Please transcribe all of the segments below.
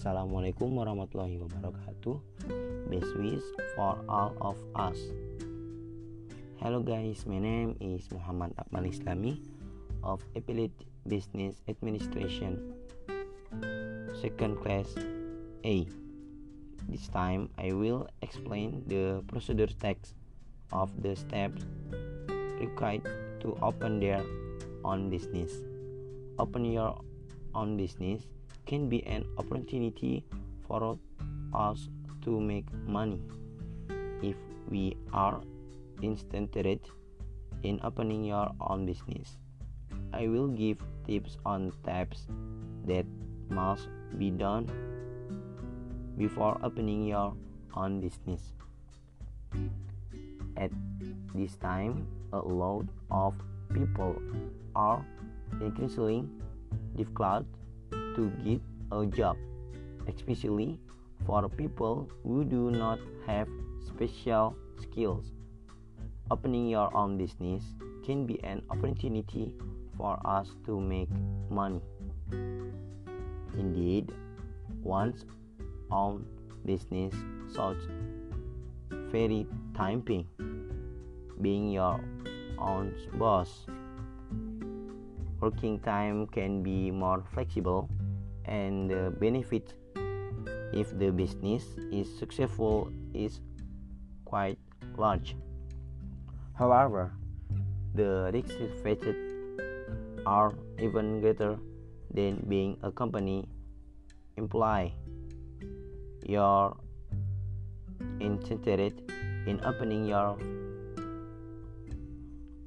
Assalamualaikum warahmatullahi wabarakatuh. Best wish for all of us. Hello guys, my name is Muhammad Akmal Islami of Affiliate Business Administration, second class A. This time I will explain the procedure text of the steps required to open their own business. Open your own business can be an opportunity for us to make money if we are interested in opening your own business. I will give tips on steps that must be done before opening your own business. At this time, a lot of people are increasingly difficult to get a job, especially for people who do not have special skills. Opening your own business can be an opportunity for us to make money. Indeed, one's own business sounds very tempting. Being your own boss, working time can be more flexible, and the benefit if the business is successful is quite large. However, the risks faced are even greater than being a company employee. You're interested in opening your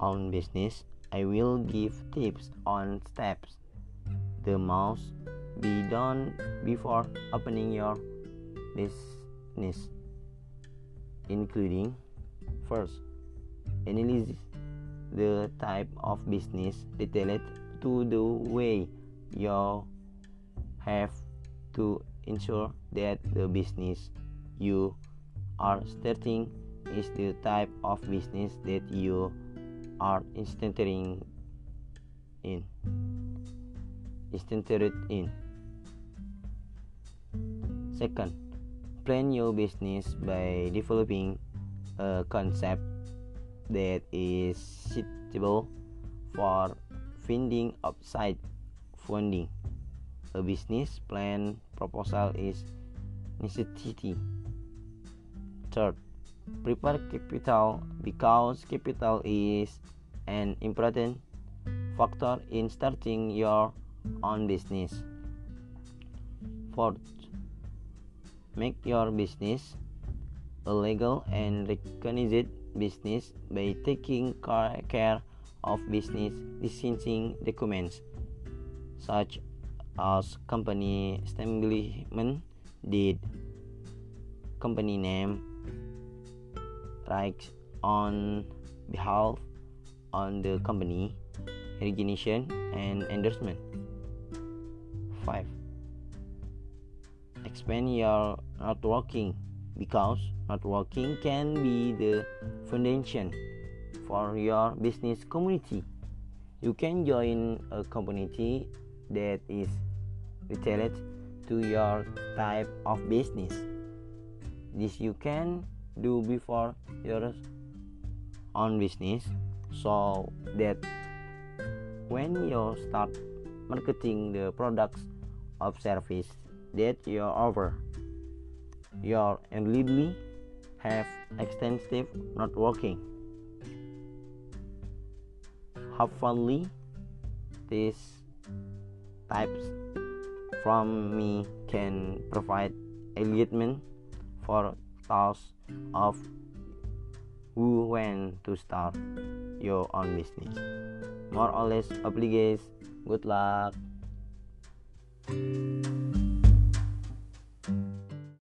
own business. I will give tips on steps. The must be done before opening your business, including first analyze the type of business detailed to the way you have to ensure that the business you are starting is the type of business that you are interested in interested in second plan your business by developing a concept that is suitable for finding outside funding. A business plan proposal is necessity. Third, prepare capital because capital is an important factor in starting your own business. Fourth, make your business a legal and recognized business by taking care of business licensing documents such as company establishment deed, company name, rights on behalf on the company, recognition and endorsement. 5. Expand your networking because networking can be the foundation for your business community. You can join a community that is related to your type of business. This you can do before your own business so that when you start marketing the products of service that you offer your elderly have extensive networking. Hopefully, these types from me can provide enlightenment for those of who want to start your own business. More or less obliged. Good luck.